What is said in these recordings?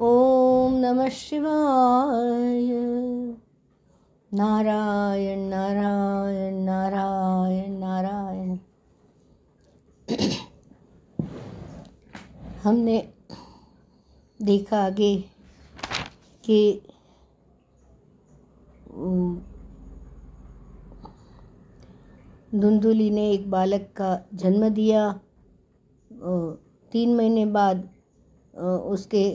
ॐ नमः शिवाय। नारायण नारायण नारायण नारायण। हमने देखा आगे कि धुंधुली ने एक बालक का जन्म दिया। तीन महीने बाद उसके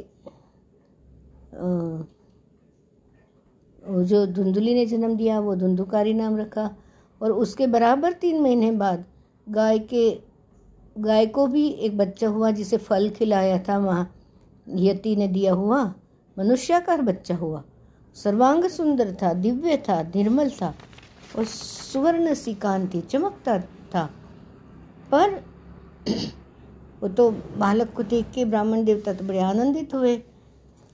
जो धुंधुली ने जन्म दिया, वो धुंधुकारी नाम रखा और उसके बराबर तीन महीने बाद गाय के, गाय को भी एक बच्चा हुआ जिसे फल खिलाया था वहाँ। यति ने दिया हुआ, मनुष्याकार बच्चा हुआ। सर्वांग सुंदर था, दिव्य था, निर्मल था और सुवर्ण सी कांति चमकता था। पर वो तो बालक को देख के ब्राह्मण देवता तो बड़े आनंदित हुए।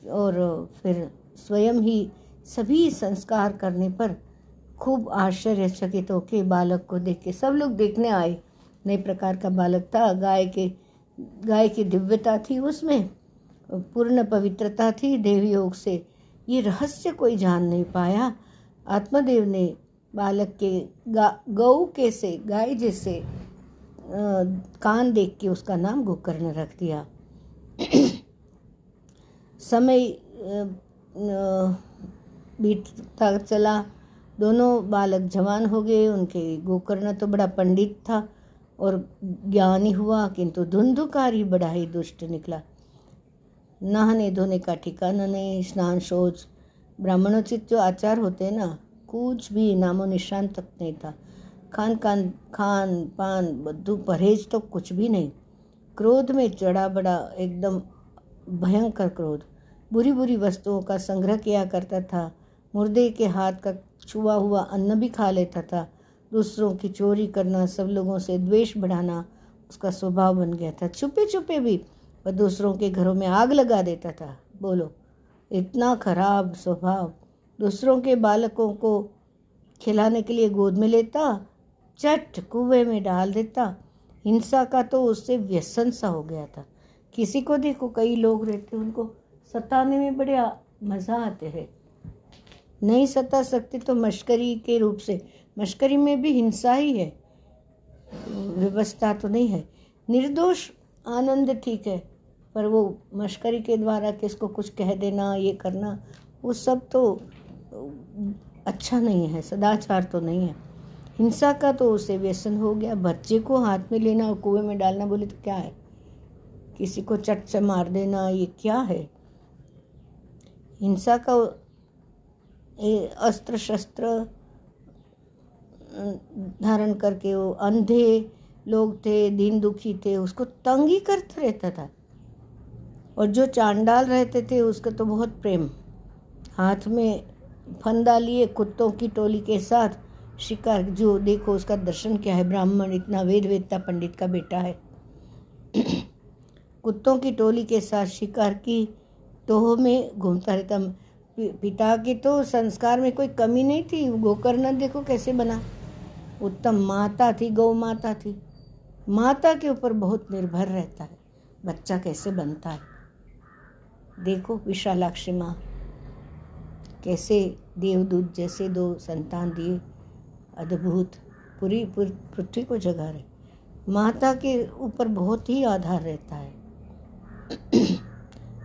और फिर स्वयं ही सभी संस्कार करने पर खूब आश्चर्यचकित होके बालक को देख के सब लोग देखने आए। नए प्रकार का बालक था, गाय के, गाय की दिव्यता थी उसमें, पूर्ण पवित्रता थी देव योग से। ये रहस्य कोई जान नहीं पाया। आत्मदेव ने बालक के गौ के से, गाय जैसे कान देख के उसका नाम गोकर्ण रख दिया। समय बीतता चला। दोनों बालक जवान हो गए। उनके गोकर्ण तो बड़ा पंडित था और ज्ञानी हुआ, किंतु धुंधुकारी बड़ा ही दुष्ट निकला। नहाने धोने का ठिकाना नहीं, स्नान शौच ब्राह्मणोचित जो आचार होते ना, कुछ भी नामो निशान तक नहीं था। खान खान खान पान, बद्धू परहेज तो कुछ भी नहीं। क्रोध में चढ़ा बड़ा, एकदम भयंकर क्रोध। बुरी बुरी वस्तुओं का संग्रह किया करता था। मुर्दे के हाथ का छुआ हुआ अन्न भी खा लेता था। दूसरों की चोरी करना, सब लोगों से द्वेष बढ़ाना उसका स्वभाव बन गया था। छुपे छुपे भी वह दूसरों के घरों में आग लगा देता था। बोलो, इतना खराब स्वभाव। दूसरों के बालकों को खिलाने के लिए गोद में लेता, चट कुएँ में डाल देता। हिंसा का तो उससे व्यसन सा हो गया था। किसी को देखो, कई लोग रहते उनको सताने में बड़े मज़ा आते हैं। नहीं सता सकते तो मश्करी के रूप से, मश्करी में भी हिंसा ही है। व्यवस्था तो नहीं है। निर्दोष आनंद ठीक है, पर वो मश्करी के द्वारा किसको कुछ कह देना, ये करना, वो सब तो अच्छा नहीं है, सदाचार तो नहीं है। हिंसा का तो उसे व्यसन हो गया। बच्चे को हाथ में लेना और कुएँ में डालना, बोले तो क्या है? किसी को चट से मार देना, ये क्या है? हिंसा का अस्त्र शस्त्र धारण करके वो अंधे लोग थे, दीन दुखी थे, उसको तंग ही करते रहता था। और जो चांडाल रहते थे, उसका तो बहुत प्रेम। हाथ में फंदा लिए कुत्तों की टोली के साथ शिकार। जो देखो, उसका दर्शन क्या है? ब्राह्मण इतना वेद वेदता पंडित का बेटा है। कुत्तों की टोली के साथ शिकार की टोह में घूमता रहता। पिता की तो संस्कार में कोई कमी नहीं थी। गोकर्ण देखो कैसे बना। उत्तम माता थी, गौ माता थी। माता के ऊपर बहुत निर्भर रहता है। बच्चा कैसे बनता है? देखो विशालाक्षी माँ। कैसे देवदूत जैसे दो संतान दिए। अद्भुत। पूरी, पृथ्वी को जगा रहे। माता के ऊपर बहुत ही आधार रहता है।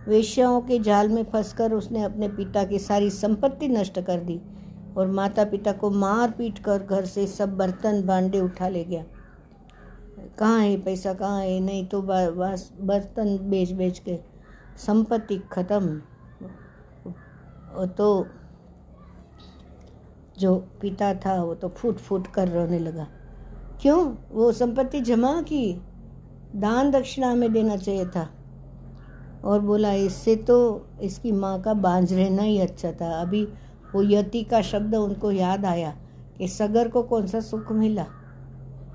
वेश्याओं के जाल में फंसकर उसने अपने पिता की सारी संपत्ति नष्ट कर दी और माता पिता को मार पीट कर घर से सब बर्तन भांडे उठा ले गया। कहाँ है पैसा? कहाँ है? नहीं तो बर्तन बेच बेच के संपत्ति खत्म। तो जो पिता था वो तो फूट फूट कर रोने लगा। क्यों? वो संपत्ति जमा की। दान दक्षिणा में देना चाहिए था। और बोला, इससे तो इसकी माँ का बांझ रहना ही अच्छा था। अभी वो यति का शब्द उनको याद आया कि सगर को कौन सा सुख मिला।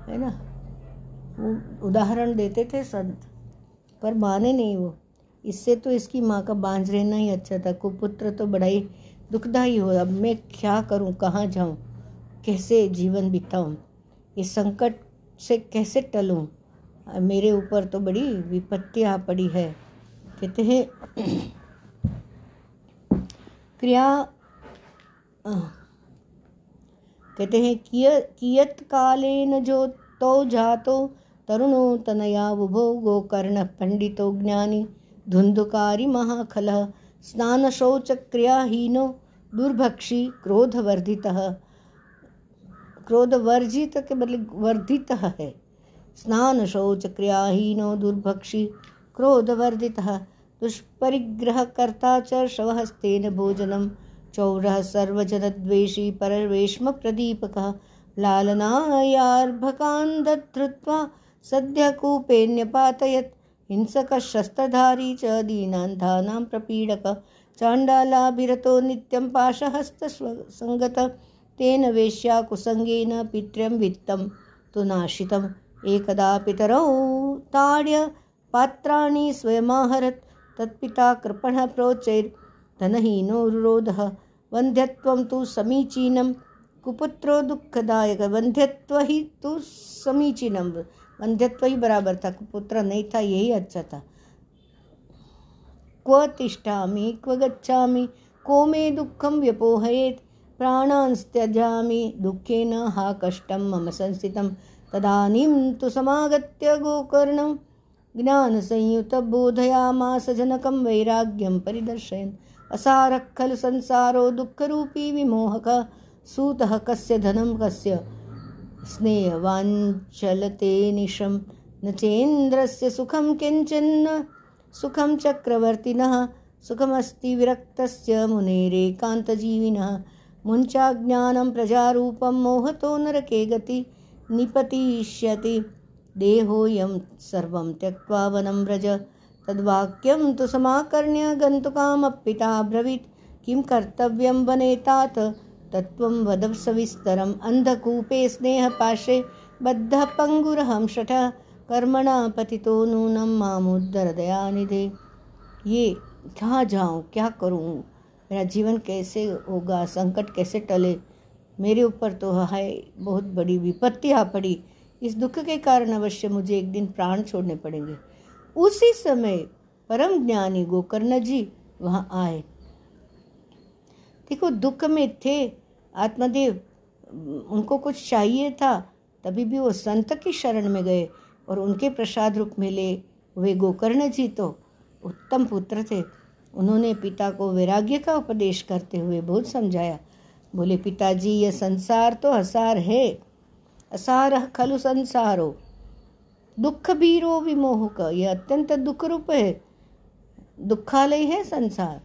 है ना? वो उदाहरण देते थे संत, पर माने नहीं वो। इससे तो इसकी माँ का बांझ रहना ही अच्छा था। कुपुत्र तो बड़ा ही दुखदाई हो। अब मैं क्या करूँ? कहाँ जाऊँ? कैसे जीवन बिताऊँ? इस संकट से कैसे टलूँ? मेरे ऊपर तो बड़ी विपत्ति आ पड़ी है। हैं, क्रिया कहते हैं कियत कालेन जो तो जातो, तरुणो तनया उभो गोकर्ण पंडितो ज्ञानी, धुंधुकारी महाखल स्नान शौच क्रियाहीनो दुर्भक्षी, क्रोधवर्धित, क्रोधवर्जित के बदले वर्धित है। स्नान शौच क्रियाहीनो दुर्भक्षी, क्रोधवर्धितः दुष्परिग्रहकर्ता च शवहस्तेन भोजनं। चौरः सर्वजनद्वेषी परवेश्मप्रदीपकः। लालनायार्भकान् दधृत्वा सद्यकूपेऽन्यपातयत् हिंसकशस्त्रधारी च दीनान्धानां प्रपीडक। चाण्डालाभिरतो नित्यं पाशहस्तसङ्गत तेन वेश्या कुसङ्गेन पित्र्यं वित्तं तु नाशितम् एकदा पितरौ ताड्य पात्राणि स्वयमाहरत्। तत्पिता कृपणः प्रोचैर्धनहीनोरुरोधः वन्ध्यत्वं तु समीचीनं, कुपुत्रो दुःखदायक। वन्ध्यत्व ही तु समीचीनम वन्ध्यत्व ही बराबर था, कुपुत्र नहीं था, यही अच्छा था। क्व तिष्ठामि, क्व गच्छामि, को मे दुःखं व्यपोहयेत्। प्राणांस्त्यजामि दुःखेन हा कष्टं मम संस्थितं। तदानीं तु समागत्य गोकर्णं ज्ञानसंयुतबोधयामास जनकं वैराग्यं परिदर्शयन्। असारः खलु संसारो दुःखरूपी विमोहकः। सूतः कस्य धनं, कस्य स्नेहवाञ्चलते निशं न चेन्द्रस्य सुखं किञ्चिन्न सुखं चक्रवर्तिनः। सुखमस्ति विरक्तस्य मुनेरेकान्तजीविनः। मुञ्चाज्ञानं प्रजारूपं मोहतो नरके गति निपतिष्यति। देहोऽयं सर्वं त्यक्त्वा वनं व्रज। तद्वाक्यं तु समाकर्ण्य गन्तुकामप्पिता ब्रवीत्। किं कर्तव्यं वने तात? तत्त्वं वद सविस्तरम् अन्धकूपे स्नेहपाशे बद्धः पङ्गुरहं शठः कर्मणा पतितो नूनं मामुद्धर दयानिधे ये कहाँ जाऊँ, क्या करूँ? मेरा जीवन कैसे होगा? संकट कैसे टले? मेरे ऊपर तो है बहुत बड़ी विपत्ति आ पड़ी। इस दुख के कारण अवश्य मुझे एक दिन प्राण छोड़ने पड़ेंगे। उसी समय परम ज्ञानी गोकर्ण जी वहाँ आए। देखो, दुख में थे, आत्मदेव, उनको कुछ चाहिए था, तभी भी वो संत की शरण में गए और उनके प्रसाद रूप मिले वे गोकर्ण जी तो उत्तम पुत्र थे। उन्होंने पिता को वैराग्य का उपदेश करते हुए बहुत समझाया। बोले, पिताजी, यह संसार तो हसार है। असार खलु संसारो। दुख बीरो विमोह का यह अत्यंत दुख रूप है। दुखालय है संसार।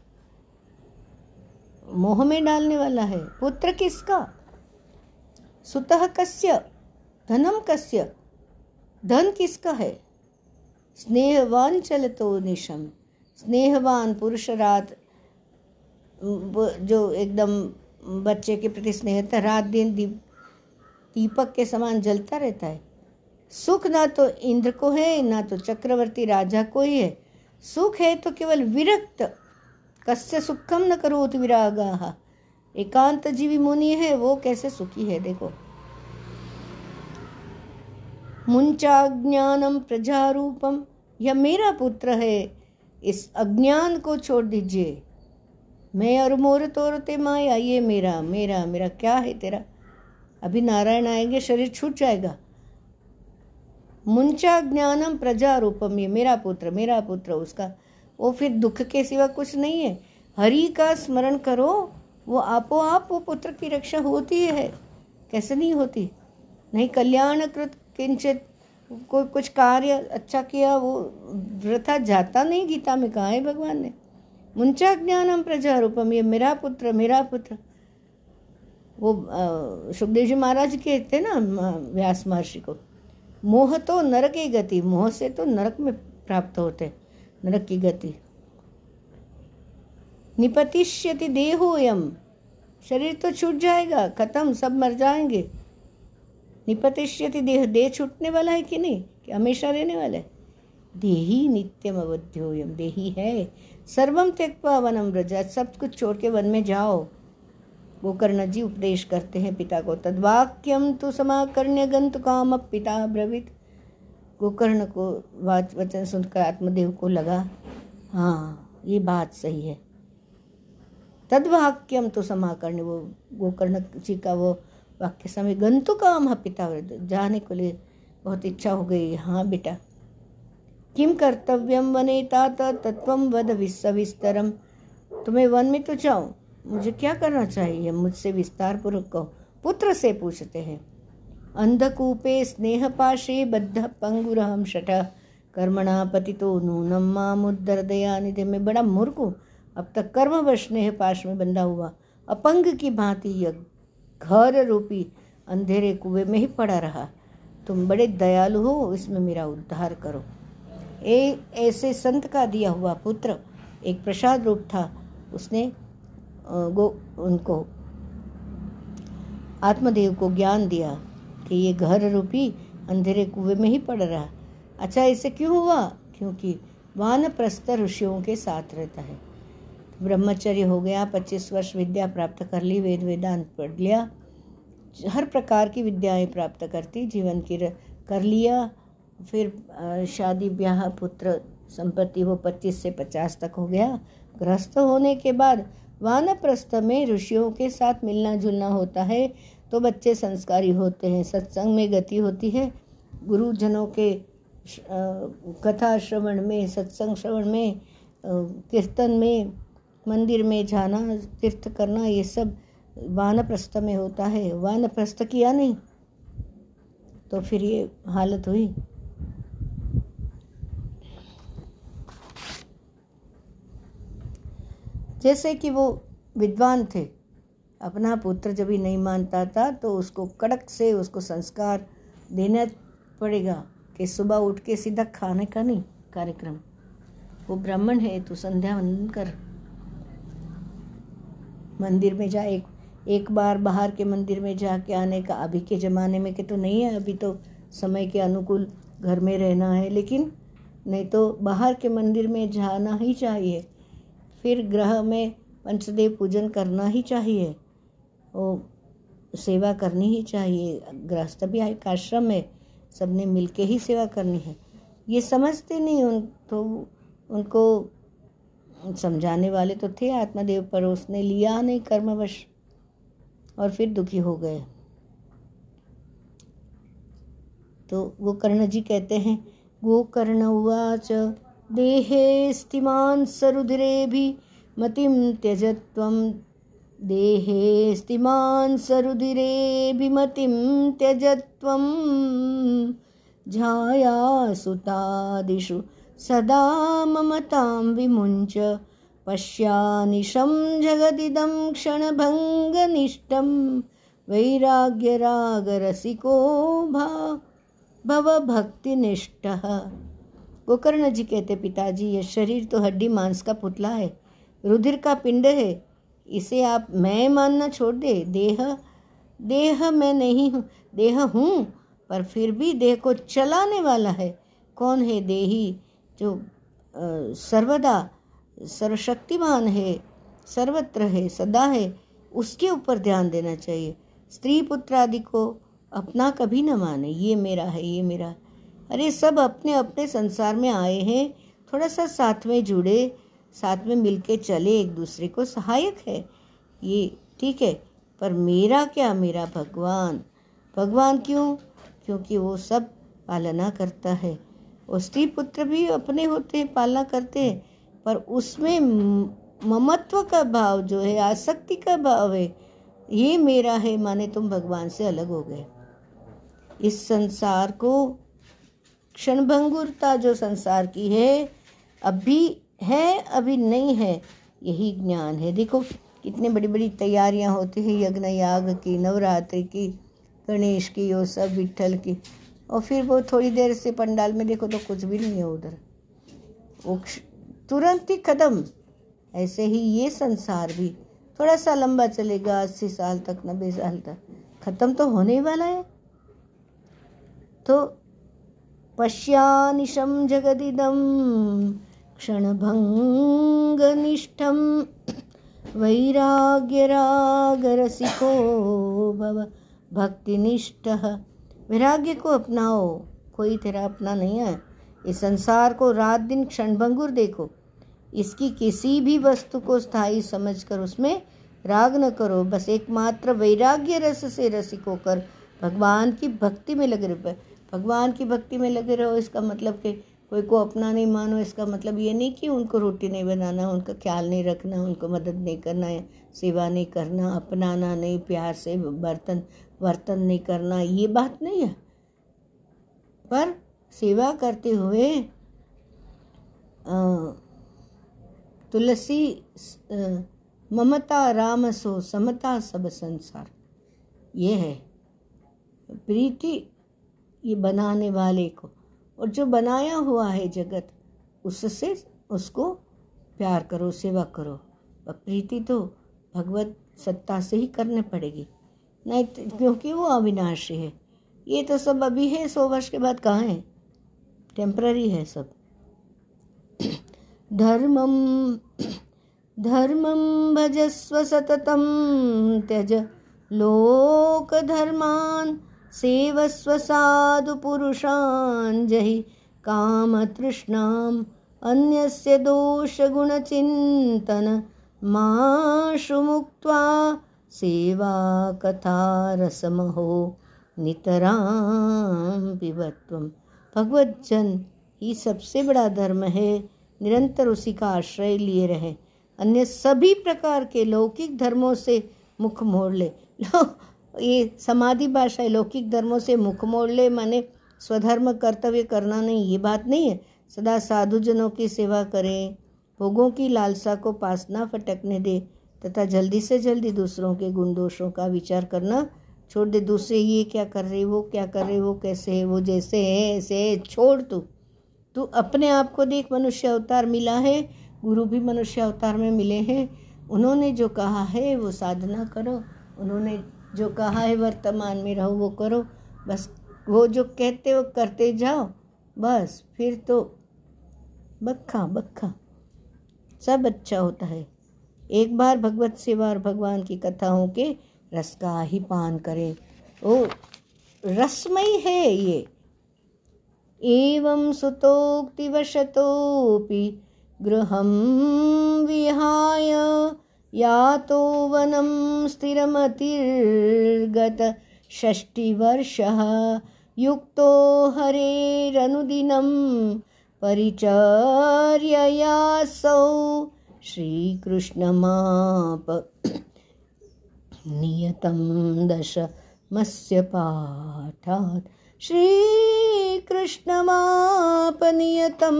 मोह में डालने वाला है। पुत्र किसका? सुतः कस्य धनम कस्य? धन किसका है? स्नेहवान चलतो निशम स्नेहवान पुरुष रात जो एकदम बच्चे के प्रति स्नेह, रात दिन दीपक के समान जलता रहता है। सुख ना तो इंद्र को है, ना तो चक्रवर्ती राजा को ही है। सुख है तो केवल विरक्त। कस्य सुखम न करोत विरागा। एकांत जीवी मुनि है, वो कैसे सुखी है, देखो। मुंचा मुंचाज्ञानम प्रजारूपम, यह मेरा पुत्र है, इस अज्ञान को छोड़ दीजिए। मैं और मोर तोरते माया, ये मेरा मेरा मेरा, क्या है तेरा? अभी नारायण आएँगे, शरीर छूट जाएगा। मुंचा ज्ञानम प्रजा रूपम, ये मेरा पुत्र मेरा पुत्र उसका। वो फिर दुख के सिवा कुछ नहीं है। हरि का स्मरण करो, वो आपो आप वो पुत्र की रक्षा होती है। कैसे नहीं होती? नहीं कल्याणकृत किंचित कोई कुछ कार्य अच्छा किया, वो वृथा जाता नहीं गीता में, कहा है भगवान ने? मुंचा ज्ञानम प्रजा रूपम, ये मेरा पुत्र मेरा पुत्र। वो सुखदेव जी महाराज के थे ना व्यास महर्षि को। मोह तो नरक की गति, मोह से तो नरक में प्राप्त होते, नरक की गति। निपतिष्यति देहोयम, शरीर तो छूट जाएगा, खत्म, सब मर जाएँगे। निपतिष्यति देह देह छूटने वाला है कि नहीं? कि हमेशा रहने वाला है? देही नित्यम अवध्योयम, देही है। सर्वम त्यक्वा वनम व्रजा सब कुछ छोड़ के वन में जाओ। गोकर्ण जी उपदेश करते हैं पिता को तद्वाक्यम तो समाकर्ण्य गंत काम पिता ब्रवित। गोकर्ण को वाच वचन सुनकर आत्मदेव को लगा हाँ ये बात सही है। तद्वाक्यम तो समाकर्ण वो गोकर्ण जी का वो वाक्य समय गंतु काम है पिता जाने को लिए बहुत इच्छा हो गई हाँ बेटा किम कर्तव्यम वने तात तत्व वद विस्तरम तुम्हें वन में तो जाओ मुझे क्या करना चाहिए? मुझसे विस्तार पूर्वक कहो। पुत्र से पूछते हैं। अंधकूपे स्नेह पाशे बद्ध पंगुरहम शठ। कर्मणा पति तो नूनम मामुदर दया निधि में बड़ा मूर्ख हूँ। अब तक कर्म व स्नेह पाश में बंधा हुआ। अपंग की भांति यह घर रूपी अंधेरे कुएँ में ही पड़ा रहा। तुम बड़े दयालु हो, इसमें मेरा उद्धार करो। ए, ऐसे संत का दिया हुआ पुत्र एक प्रसाद रूप था। उसने गो, उनको, आत्मदेव को ज्ञान दिया कि ये घर रूपी अंधेरे कुएँ में ही पड़ रहा। अच्छा ऐसे क्यों हुआ? क्योंकि वानप्रस्थ ऋषियों के साथ रहता है। ब्रह्मचर्य हो गया, पच्चीस वर्ष विद्या प्राप्त कर ली, वेद वेदांत पढ़ लिया, हर प्रकार की विद्याएँ प्राप्त करती, जीवन की कर लिया, फिर शादी, ब्याह, पुत्र, संपत्ति वो पच्चीस से पचास तक हो गया। ग्रस्त होने के बाद वानप्रस्थ में ऋषियों के साथ मिलना जुलना होता है तो बच्चे संस्कारी होते हैं, सत्संग में गति होती है। गुरुजनों के कथा श्रवण में, सत्संग श्रवण में कीर्तन में, मंदिर में जाना, तीर्थ करना, ये सब वानप्रस्थ में होता है। वानप्रस्थ किया नहीं तो फिर ये हालत हुई। जैसे कि वो विद्वान थे। अपना पुत्र जब भी नहीं मानता था तो उसको कड़क से उसको संस्कार देना पड़ेगा कि सुबह उठ के सीधा खाने का नहीं, कार्यक्रम। वो ब्राह्मण है तो संध्या वंदन कर। मंदिर में जा, एक एक बार बाहर के मंदिर में जाके आने का, अभी के ज़माने में के तो नहीं है, अभी तो समय के अनुकूल घर में रहना है, लेकिन नहीं तो बाहर के मंदिर में जाना ही चाहिए। फिर ग्रह में पंचदेव पूजन करना ही चाहिए वो सेवा करनी ही चाहिए। गृहस्थ भी एक आश्रम में सबने मिलके ही सेवा करनी है। ये समझते नहीं उन तो उनको समझाने वाले तो थे आत्मदेव, पर उसने लिया नहीं कर्मवश और फिर दुखी हो गए। तो वो कर्ण जी कहते हैं, गोकर्ण उवाच देहे सरुधिरेभि मतिं त्यजत्वं देहे स्तिमान् सरुधिरेभिमतिं त्यजत्वं झायासुतादिषु सदा ममतां विमुञ्च। पश्यानिशं जगदिदं क्षणभङ्गनिष्ठं। वैराग्यरागरसिको भा भवभक्तिनिष्ठः। गोकर्ण जी कहते पिताजी यह शरीर तो हड्डी मांस का पुतला है। रुधिर का पिंड है। इसे आप मैं मानना छोड़ दे। देह देह मैं नहीं हूँ देह हूँ पर फिर भी देह को चलाने वाला है। कौन है देही जो आ, सर्वदा सर्वशक्तिमान है सर्वत्र है सदा है? उसके ऊपर ध्यान देना चाहिए। स्त्री पुत्र आदि को अपना कभी न माने। ये मेरा है ये मेरा है अरे, सब अपने अपने संसार में आए हैं। थोड़ा सा साथ में जुड़े, साथ में मिलके चले, एक दूसरे को सहायक है। ये ठीक है, पर मेरा क्या? मेरा भगवान। भगवान क्यों? क्योंकि वो सब पालना करता है। और स्त्री पुत्र भी अपने होते हैं पालना करते हैं। पर उसमें ममत्व का भाव जो है, आसक्ति का भाव है, ये मेरा है। माने तुम भगवान से अलग हो गए। इस संसार को क्षणभंगुरता जो संसार की है, अभी है, अभी नहीं है, यही ज्ञान है। देखो, कितनी बड़ी बड़ी तैयारियाँ होती हैं यज्ञ याग की, नवरात्रि की, गणेश की, और सब विठल की। और फिर वो थोड़ी देर से पंडाल में देखो तो कुछ भी नहीं है उधर। वो तुरंत ही कदम ऐसे ही ये संसार भी। थोड़ा सा लंबा चलेगा, अस्सी साल तक, नब्बे साल तक। खत्म तो होने ही वाला है। तो पश्यानिशम जगदिदम क्षणभङ्गनिष्ठं वैराग्यरागरसिको भव भक्तिनिष्ठः। वैराग्य को अपनाओ, कोई तेरा अपना नहीं है। इस संसार को रात दिन क्षणभंगुर देखो। इसकी किसी भी वस्तु को स्थायी समझकर उसमें राग न करो। बस एकमात्र वैराग्य रस से रसिक होकर भगवान की भक्ति में लगे रहो भगवान की भक्ति में लगे रहो, इसका मतलब कि कोई को अपना नहीं मानो, इसका मतलब ये नहीं कि उनको रोटी नहीं बनाना, उनका ख्याल नहीं रखना, उनको मदद नहीं करना है सेवा नहीं करना, अपनाना नहीं, प्यार से बर्तन बर्तन नहीं करना, ये बात नहीं है। पर सेवा करते हुए तुलसी ममता राम सो समता, सब संसार, ये है। प्रीति ये बनाने वाले को। और जो बनाया हुआ है जगत, उससे उसको प्यार करो, सेवा करो। और प्रीति तो भगवत सत्ता से ही करने पड़ेगी। नहीं तो क्योंकि वो अविनाशी है। ये तो सब अभी है, सौ वर्ष के बाद कहाँ है? टेम्प्ररी है सब। धर्मम धर्मम भजस्व सततम त्यज लोक धर्मान सेवस्व साधुपुरुषान् जहि कामतृष्णाम् अन्यस्य दोषगुणचिन्तन माशु मुक्त्वा सेवा कथा रसमहो नितरां पिबत्वम भगवत जन ही सबसे बड़ा धर्म है, निरंतर उसी का आश्रय लिए रहे। अन्य सभी प्रकार के लौकिक धर्मों से मुख मोड़ ले। लो ये समाधि भाषा है लौकिक धर्मों से मुख मोड़ ले, माने स्वधर्म कर्तव्य करना नहीं, ये बात नहीं है। सदा साधुजनों की सेवा करें, भोगों की लालसा को पास ना फटकने दे, तथा जल्दी से जल्दी दूसरों के गुण दोषों का विचार करना छोड़ दे। दूसरे ये क्या कर रहे वो क्या कर रहे वो कैसे है, वो जैसे है, ऐसे है, छोड़ तू। तू अपने आप को देख मनुष्य अवतार मिला है, गुरु भी मनुष्य अवतार में मिले हैं। उन्होंने जो कहा है, वो साधना करो। उन्होंने जो कहा है वर्तमान में रहो, वो करो। बस वो जो कहते हो करते जाओ। बस फिर तो बखा बखा सब अच्छा होता है। एक बार भगवत सेवा और भगवान की कथाओं के रस का ही पान करें। ओ, रसमय है ये। एवं सुतोक्तिवशतोपि गृहं विहाय यातो वनं स्थिरमतिर्गत षष्टिवर्षः युक्तो हरेरनुदिनं परिचर्ययासौ श्रीकृष्णमाप नियतं दशमस्य पाठात् श्रीकृष्णमापनियतं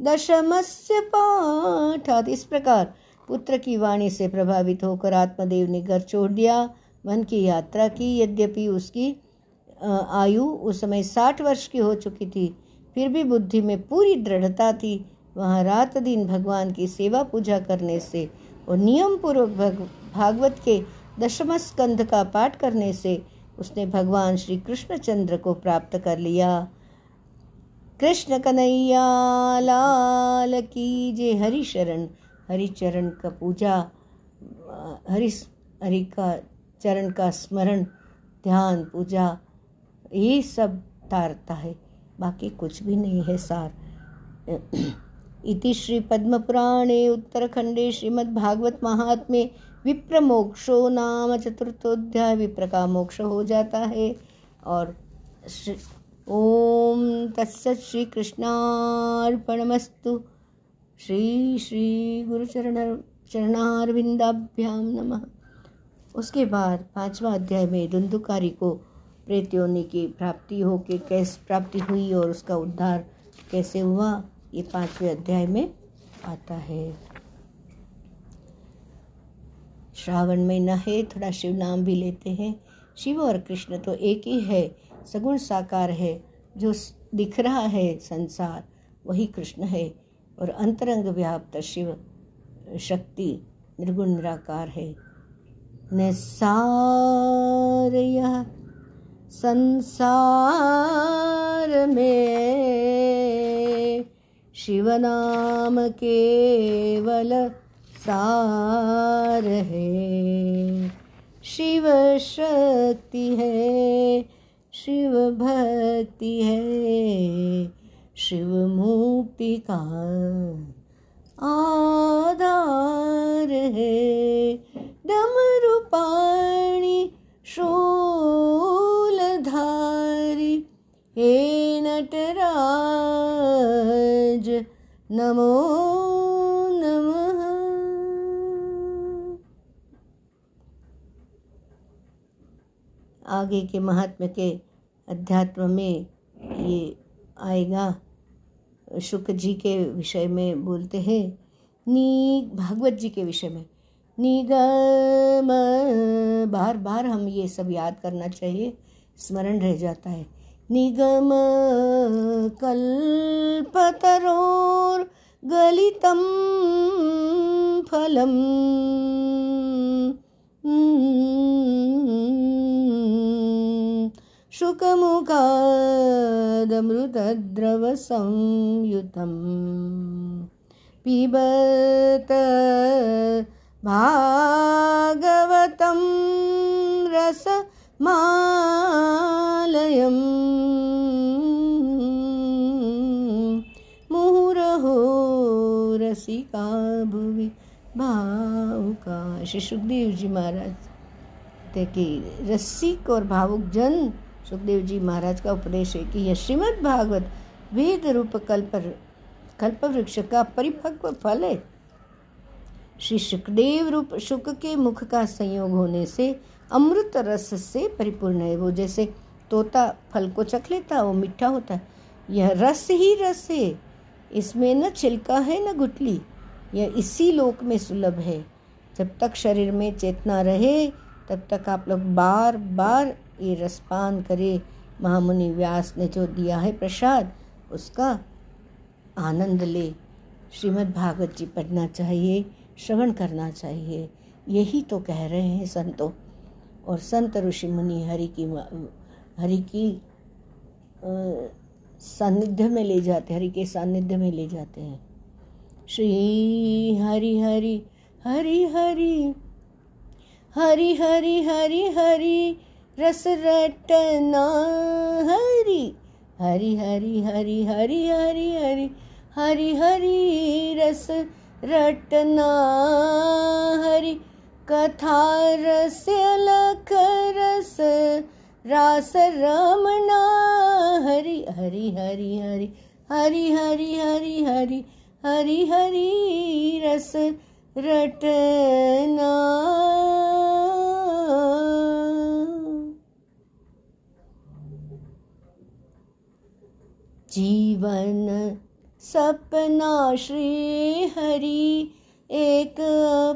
दशमस्य पाठात् इस प्रकार पुत्र की वाणी से प्रभावित होकर आत्मदेव ने घर छोड़ दिया। वन की यात्रा की। यद्यपि उसकी आयु उस समय साठ वर्ष की हो चुकी थी, फिर भी बुद्धि में पूरी दृढ़ता थी। वहाँ रात दिन भगवान की सेवा पूजा करने से और नियम पूर्वक भागवत के दशम स्कंध का पाठ करने से उसने भगवान श्री कृष्णचंद्र को प्राप्त कर लिया। कृष्ण कन्हैया, लाल की जय। हरि शरण। हरि चरण का पूजा हरि हरि का, चरण का स्मरण, ध्यान, पूजा, ये सब तारता है। बाकी कुछ भी नहीं है सार। इति श्री पद्म पुराणे उत्तरखंडे श्रीमद्भागवत महात्म्य विप्र मोक्षो नाम चतुर्थोध्याय विप्र का मोक्ष हो जाता है। और ओम तत्सत श्री कृष्णार्पणमस्तु श्री श्री गुरुचरण चरणारविंदाभ्याम नमः। उसके बाद पांचवा अध्याय में धुंधुकारी को प्रेत की प्राप्ति हो के कैसे प्राप्ति हुई और उसका उद्धार कैसे हुआ, ये पाँचवें अध्याय में आता है। श्रावण महीना है, थोड़ा शिव नाम भी लेते हैं। शिव और कृष्ण तो एक ही है, सगुण साकार है, जो दिख रहा है संसार, वही कृष्ण है। और अंतरंग व्याप्त शिव शक्ति निर्गुण निराकार है निसार यह संसार में शिव नाम केवल सार है। शिव शक्ति है, शिव भक्ति है शिव मुक्ति का आधार है। डमरू पाणी शूलधारी, हे नटराज, नमो नमः। आगे के महात्मा के अध्यात्म में ये आएगा। शुक्र जी के विषय में बोलते हैं नी भागवत जी के विषय में, निगम, बार बार हम ये सब याद करना चाहिए, स्मरण रह जाता है, निगम कल्पतरोर गलितम फलम शुकमुखादमृतद्रवसंयुतं पिबत भागवतं रसमालयम्। मुहुरहो रसिका भुवि भावुका। श्री सुखदेव जी महाराज कि रसिक और भावुक जन सुखदेव जी महाराज का उपदेश है कि यह श्रीमद् भागवत वेद रूप कल्प कल्प वृक्ष का परिपक्व फल है। श्री सुखदेव रूप शुक के मुख का संयोग होने से अमृत रस से परिपूर्ण है। वो जैसे तोता फल को चख लेता, वो मीठा होता है। यह रस ही रस है। इसमें न छिलका है, न गुटली यह इसी लोक में सुलभ है। जब तक शरीर में चेतना रहे, तब तक आप लोग बार बार ये रसपान करे महामुनि व्यास ने जो दिया है प्रसाद, उसका आनंद ले। श्रीमद् भागवत जी पढ़ना चाहिए, श्रवण करना चाहिए। यही तो कह रहे हैं संतों। और संत ऋषि मुनि हरि की हरि की सानिध्य में ले जाते, हरि के सानिध्य में ले जाते हैं। श्री हरि हरि हरि हरि हरि हरि हरि हरि रस रटना हरि हरि हरि हरि हरि हरि हरि हरि हरि रस रटना हरि कथा रस लख रस रास रमना हरि हरि हरि हरि हरि हरि हरि हरि हरि हरि रस रटना जीवन सपना श्री हरि, एक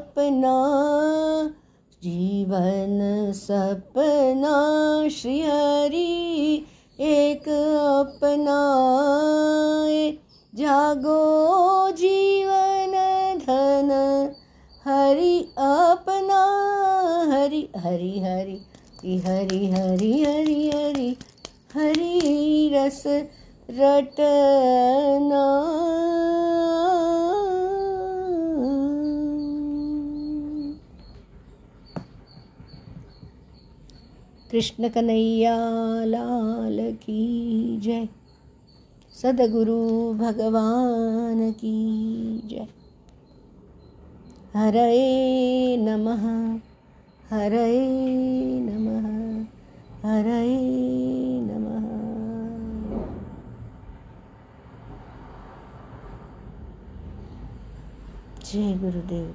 अपना। जीवन सपना श्री हरि, एक अपना। जागो जीवन धन, हरि अपना। हरि हरि हरि हरि हरि हरि हरि हरि रस रटना। कृष्ण कन्हैया, लाल की जय। सदगुरु भगवान की जय। हरे नमः हरे नमः हरे नमः। ジーグルで